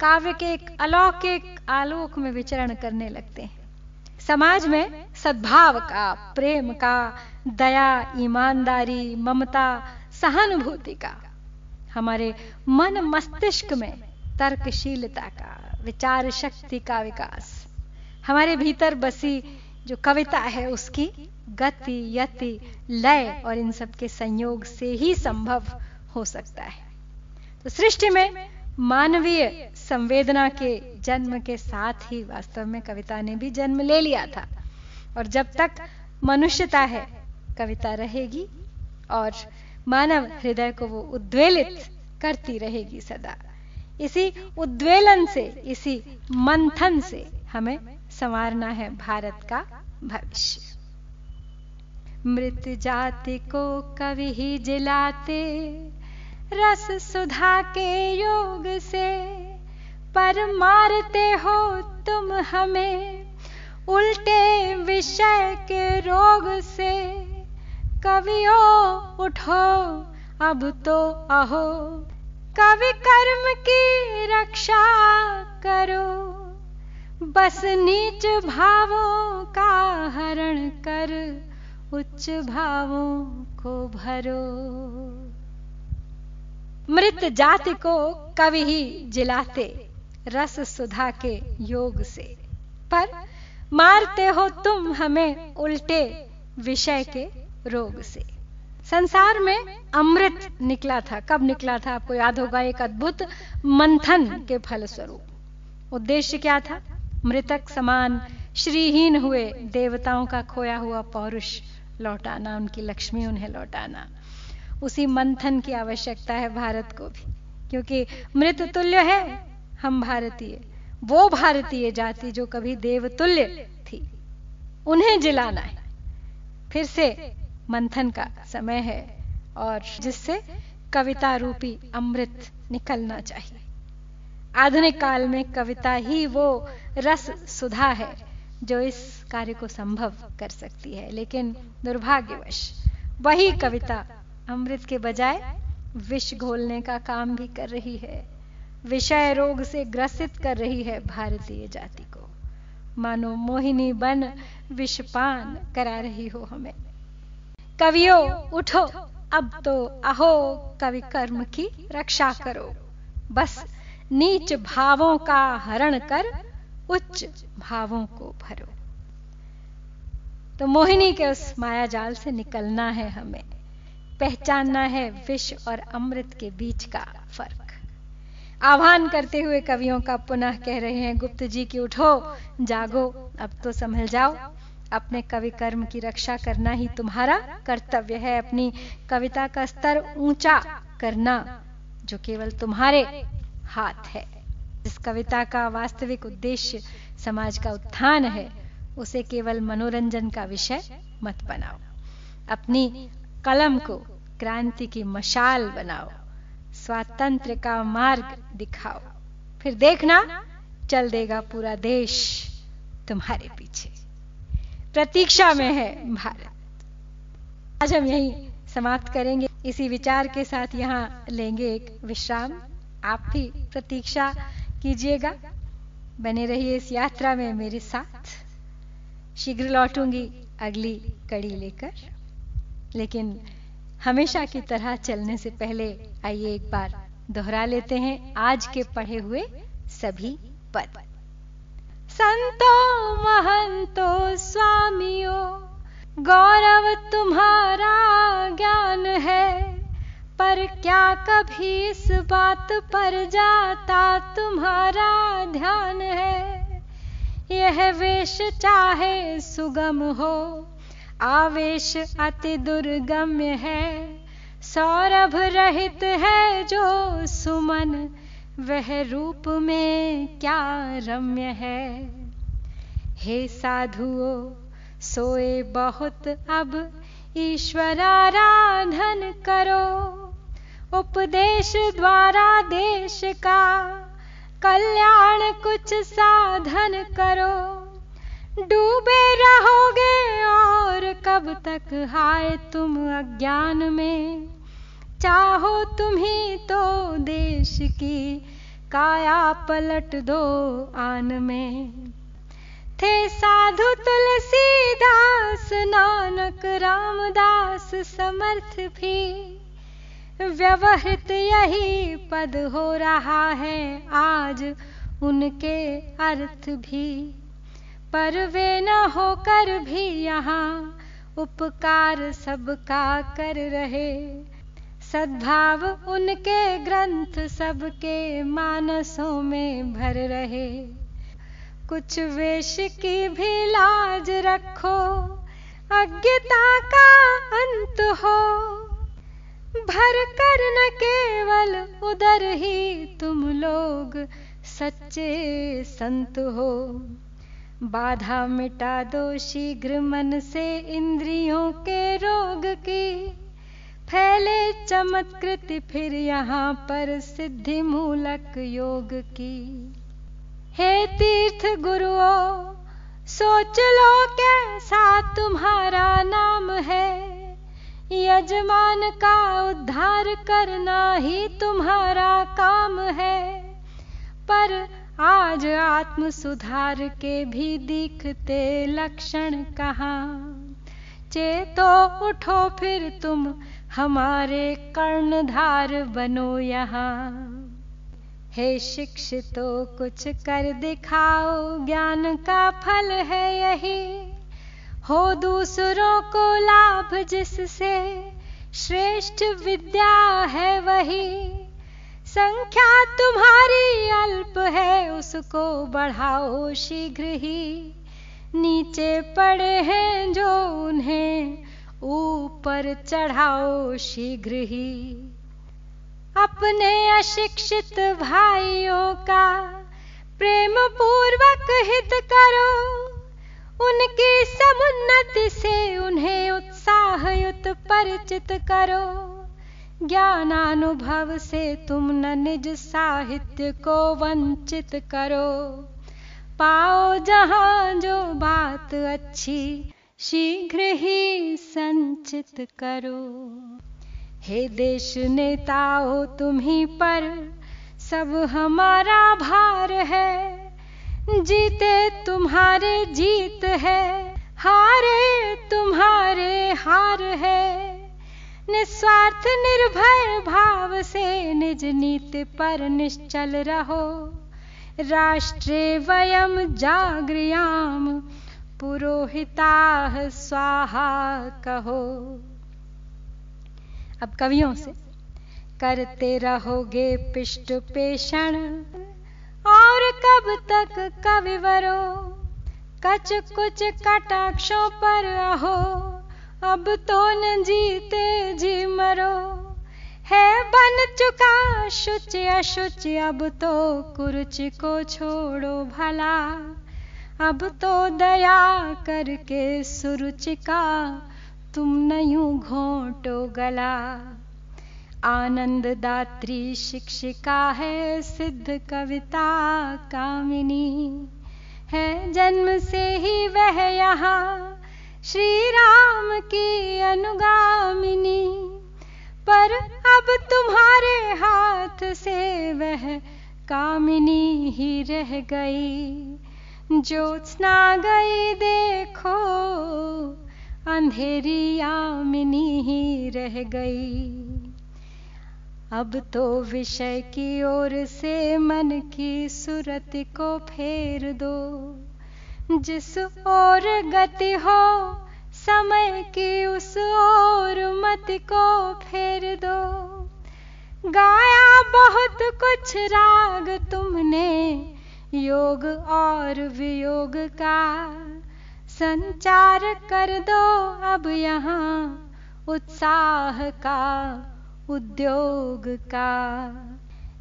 काव्य के एक अलौकिक आलोक में विचरण करने लगते हैं। समाज में सद्भाव का, प्रेम का, दया, ईमानदारी, ममता, सहानुभूति का, हमारे मन मस्तिष्क में तर्कशीलता का, विचार शक्ति का विकास। हमारे भीतर बसी जो कविता है उसकी गति, यति, लय और इन सब के संयोग से ही संभव हो सकता है। तो सृष्टि में मानवीय संवेदना के जन्म के साथ ही वास्तव में कविता ने भी जन्म ले लिया था। और जब तक मनुष्यता है, कविता रहेगी और मानव हृदय को वो उद्वेलित करती रहेगी सदा। इसी उद्वेलन से, इसी मंथन से हमें संवारना है भारत का भविष्य। मृत जाति को कवि ही जिलाते, रस सुधा के योग से। पर मारते हो तुम हमें उल्टे विषय के रोग से। कवियों, उठो, अब तो अहो। कवि कर्म की रक्षा करो। बस नीच भावों का हरण कर उच्च भावों को भरो। मृत जाति को कवि ही जिलाते रस सुधा के योग से। पर मारते हो तुम हमें उल्टे विषय के रोग से। संसार में अमृत निकला था। कब निकला था? आपको याद होगा एक अद्भुत मंथन के फलस्वरूप। उद्देश्य क्या था? मृतक समान श्रीहीन हुए, देवताओं का खोया हुआ पौरुष लौटाना, उनकी लक्ष्मी उन्हें लौटाना। उसी मंथन की आवश्यकता है भारत को भी, क्योंकि मृत तुल्य है हम भारतीय। वो भारतीय जाति जो कभी देवतुल्य थी, उन्हें जिलाना है। फिर से मंथन का समय है और जिससे कविता रूपी अमृत निकलना चाहिए। आधुनिक काल में कविता ही वो रस सुधा है जो इस कार्य को संभव कर सकती है, लेकिन दुर्भाग्यवश वही कविता अमृत के बजाय विष घोलने का काम भी कर रही है, विषय रोग से ग्रसित कर रही है भारतीय जाति को। मानो मोहिनी बन विषपान करा रही हो हमें। कवियों, उठो, अब तो अहो, कवि कर्म की रक्षा करो। बस नीच भावों का हरण कर उच्च भावों को भरो। तो मोहिनी के उस माया जाल से निकलना है हमें। पहचानना है विष और अमृत के बीच का फ़र्क। आह्वान करते हुए कवियों का पुनः कह रहे हैं, गुप्त जी की उठो, जागो, अब तो संभल जाओ। अपने कवि कर्म की रक्षा करना ही तुम्हारा कर्तव्य है। अपनी कविता का स्तर ऊँचा करना, जो केवल तुम्हारे हाथ है। जिस कविता का वास्तविक उद्देश्य समाज का उत्थान है, उसे केवल मनोरंजन का विषय मत बनाओ। अपनी कलम को क्रांति की मशाल बनाओ। स्वातंत्र का मार्ग दिखाओ। फिर देखना, चल देगा पूरा देश तुम्हारे पीछे। प्रतीक्षा में है भारत। आज हम यही समाप्त करेंगे। इसी विचार के साथ यहाँ लेंगे एक विश्राम। आप भी प्रतीक्षा कीजिएगा। बने रहिए इस यात्रा में मेरे साथ। शीघ्र लौटूँगी अगली कड़ी लेकर। लेकिन हमेशा की तरह चलने से पहले आइए एक बार दोहरा लेते हैं आज के पढ़े हुए सभी पद। संतो, महंतो, स्वामियों, गौरव तुम्हारा ज्ञान है। पर क्या कभी इस बात पर जाता तुम्हारा ध्यान है? यह वेश चाहे सुगम हो, आवेश अति दुर्गम्य है। सौरभ रहित है जो सुमन, वह रूप में क्या रम्य है? हे साधुओ, सोए बहुत अब ईश्वराराधन करो। उपदेश द्वारा देश का कल्याण कुछ साधन करो। डूबे रहोगे और कब तक हाय तुम अज्ञान में। चाहो तुम्ही तो देश की काया पलट दो आन में। थे साधु तुलसीदास, नानक रामदास समर्थ भी। व्यवहित यही पद हो रहा है आज, उनके अर्थ भी। पर वे न होकर भी यहाँ उपकार सबका कर रहे। सद्भाव उनके ग्रंथ सबके मानसों में भर रहे। कुछ वेश की भी लाज रखो, अज्ञता का अंत हो। भर कर न केवल उधर ही तुम लोग सच्चे संत हो। बाधा मिटा दो शीघ्र मन से इंद्रियों के रोग की। फैले चमत्कृति फिर यहाँ पर सिद्धि मूलक योग की। हे तीर्थ गुरुओ, सोच लो कैसा तुम्हारा नाम है। यजमान का उद्धार करना ही तुम्हारा काम है। पर आज आत्म सुधार के भी दिखते लक्षण कहाँ? चेतो उठो फिर तुम, हमारे कर्णधार बनो यहाँ। हे शिक्षितो, कुछ कर दिखाओ, ज्ञान का फल है यही। हो दूसरों को लाभ जिससे। श्रेष्ठ विद्या है वही। संख्या तुम्हारी अल्प है, उसको बढ़ाओ शीघ्र ही। नीचे पड़े हैं जो उन्हें ऊपर चढ़ाओ शीघ्र ही। अपने अशिक्षित भाइयों का प्रेम पूर्वक हित करो। उनकी समुन्नति से उन्हें उत्साहयुत परिचित करो। ज्ञानानुभव से तुम न निज साहित्य को वंचित करो। पाओ जहाँ जो बात अच्छी, शीघ्र ही संचित करो। हे देश नेताओ, तुम्ही पर सब हमारा भार है। जीते तुम्हारे जीत है, हारे तुम्हारे हार है। निस्वार्थ निर्भय भाव से निज नीति पर निश्चल रहो। राष्ट्रे वयम जाग्रियाम, पुरोहिता स्वाहा कहो। अब कवियों से करते रहोगे पिष्ट पेषण। और कब तक कविवरो कच कुछ कटाक्षों पर अहो, अब तो न जीते जी मरो। है बन चुका शुच अशुच, अब तो कुरुच को छोड़ो भला। अब तो दया करके सुरुच का तुम नयू घोटो गला। आनंद दात्री शिक्षिका है, सिद्ध कविता कामिनी। है, जन्म से ही वह यहाँ श्री राम की अनुगामिनी। पर अब तुम्हारे हाथ से वह कामिनी ही रह गई। ज्योत्सना गई देखो, अंधेरी यामिनी ही रह गई। अब तो विषय की ओर से मन की सुरत को फेर दो। जिस और गति हो, समय की उस ओर मत को फेर दो। गाया बहुत कुछ राग तुमने, योग और वियोग का संचार कर दो। अब यहाँ उत्साह का उद्योग का।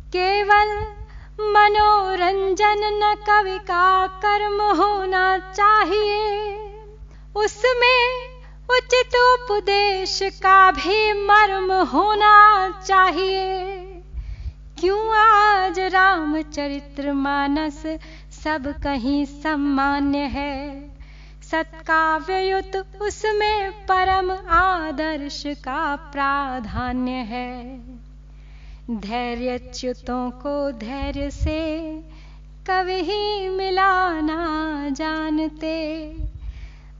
केवल मनोरंजन न कवि का कर्म होना चाहिए। उसमें उचित उपदेश का भी मर्म होना चाहिए। क्यों आज रामचरित्र मानस सब कहीं सम्मान्य है? सत्काव्युत उसमें परम आदर्श का प्राधान्य है। धैर्यच्युतों को धैर्य से कभी ही मिलाना जानते।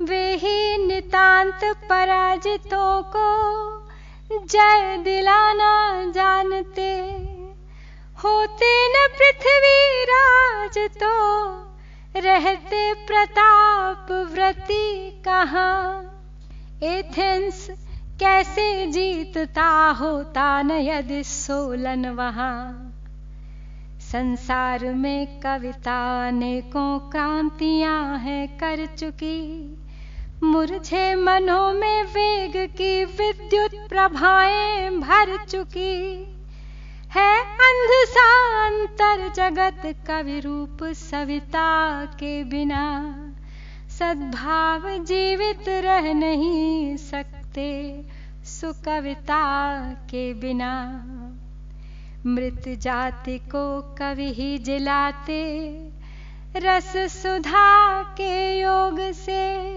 वे ही नितांत पराजितों को जय दिलाना जानते। होते न पृथ्वी राज तो रहते प्रताप व्रति कहाँ? एथेंस कैसे जीतता होता न यदि सोलन वहाँ? संसार में कविता अनेकों क्रांतियाँ हैं कर चुकी। मुरझे मनों में वेग की विद्युत प्रभाएँ भर चुकी। है अंध सा अंतर जगत कवि रूप सविता के बिना। सद्भाव जीवित रह नहीं सकते सुकविता के बिना। मृत जाति को कवि ही जिलाते, रस सुधा के योग से।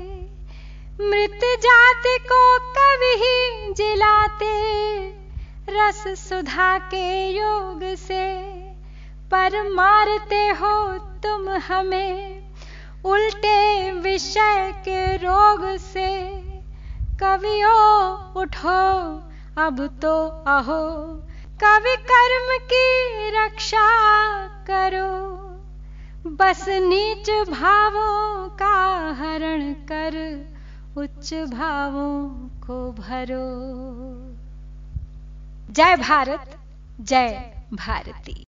मृत जाति को कवि ही जिलाते रस सुधा के योग से पर मारते हो तुम हमें। उल्टे विषय के रोग से कवियों उठो, अब तो अहो, कवि कर्म की रक्षा करो। बस नीच भावों का हरण कर, उच्च भावों को भरो। जय भारत जय भारती।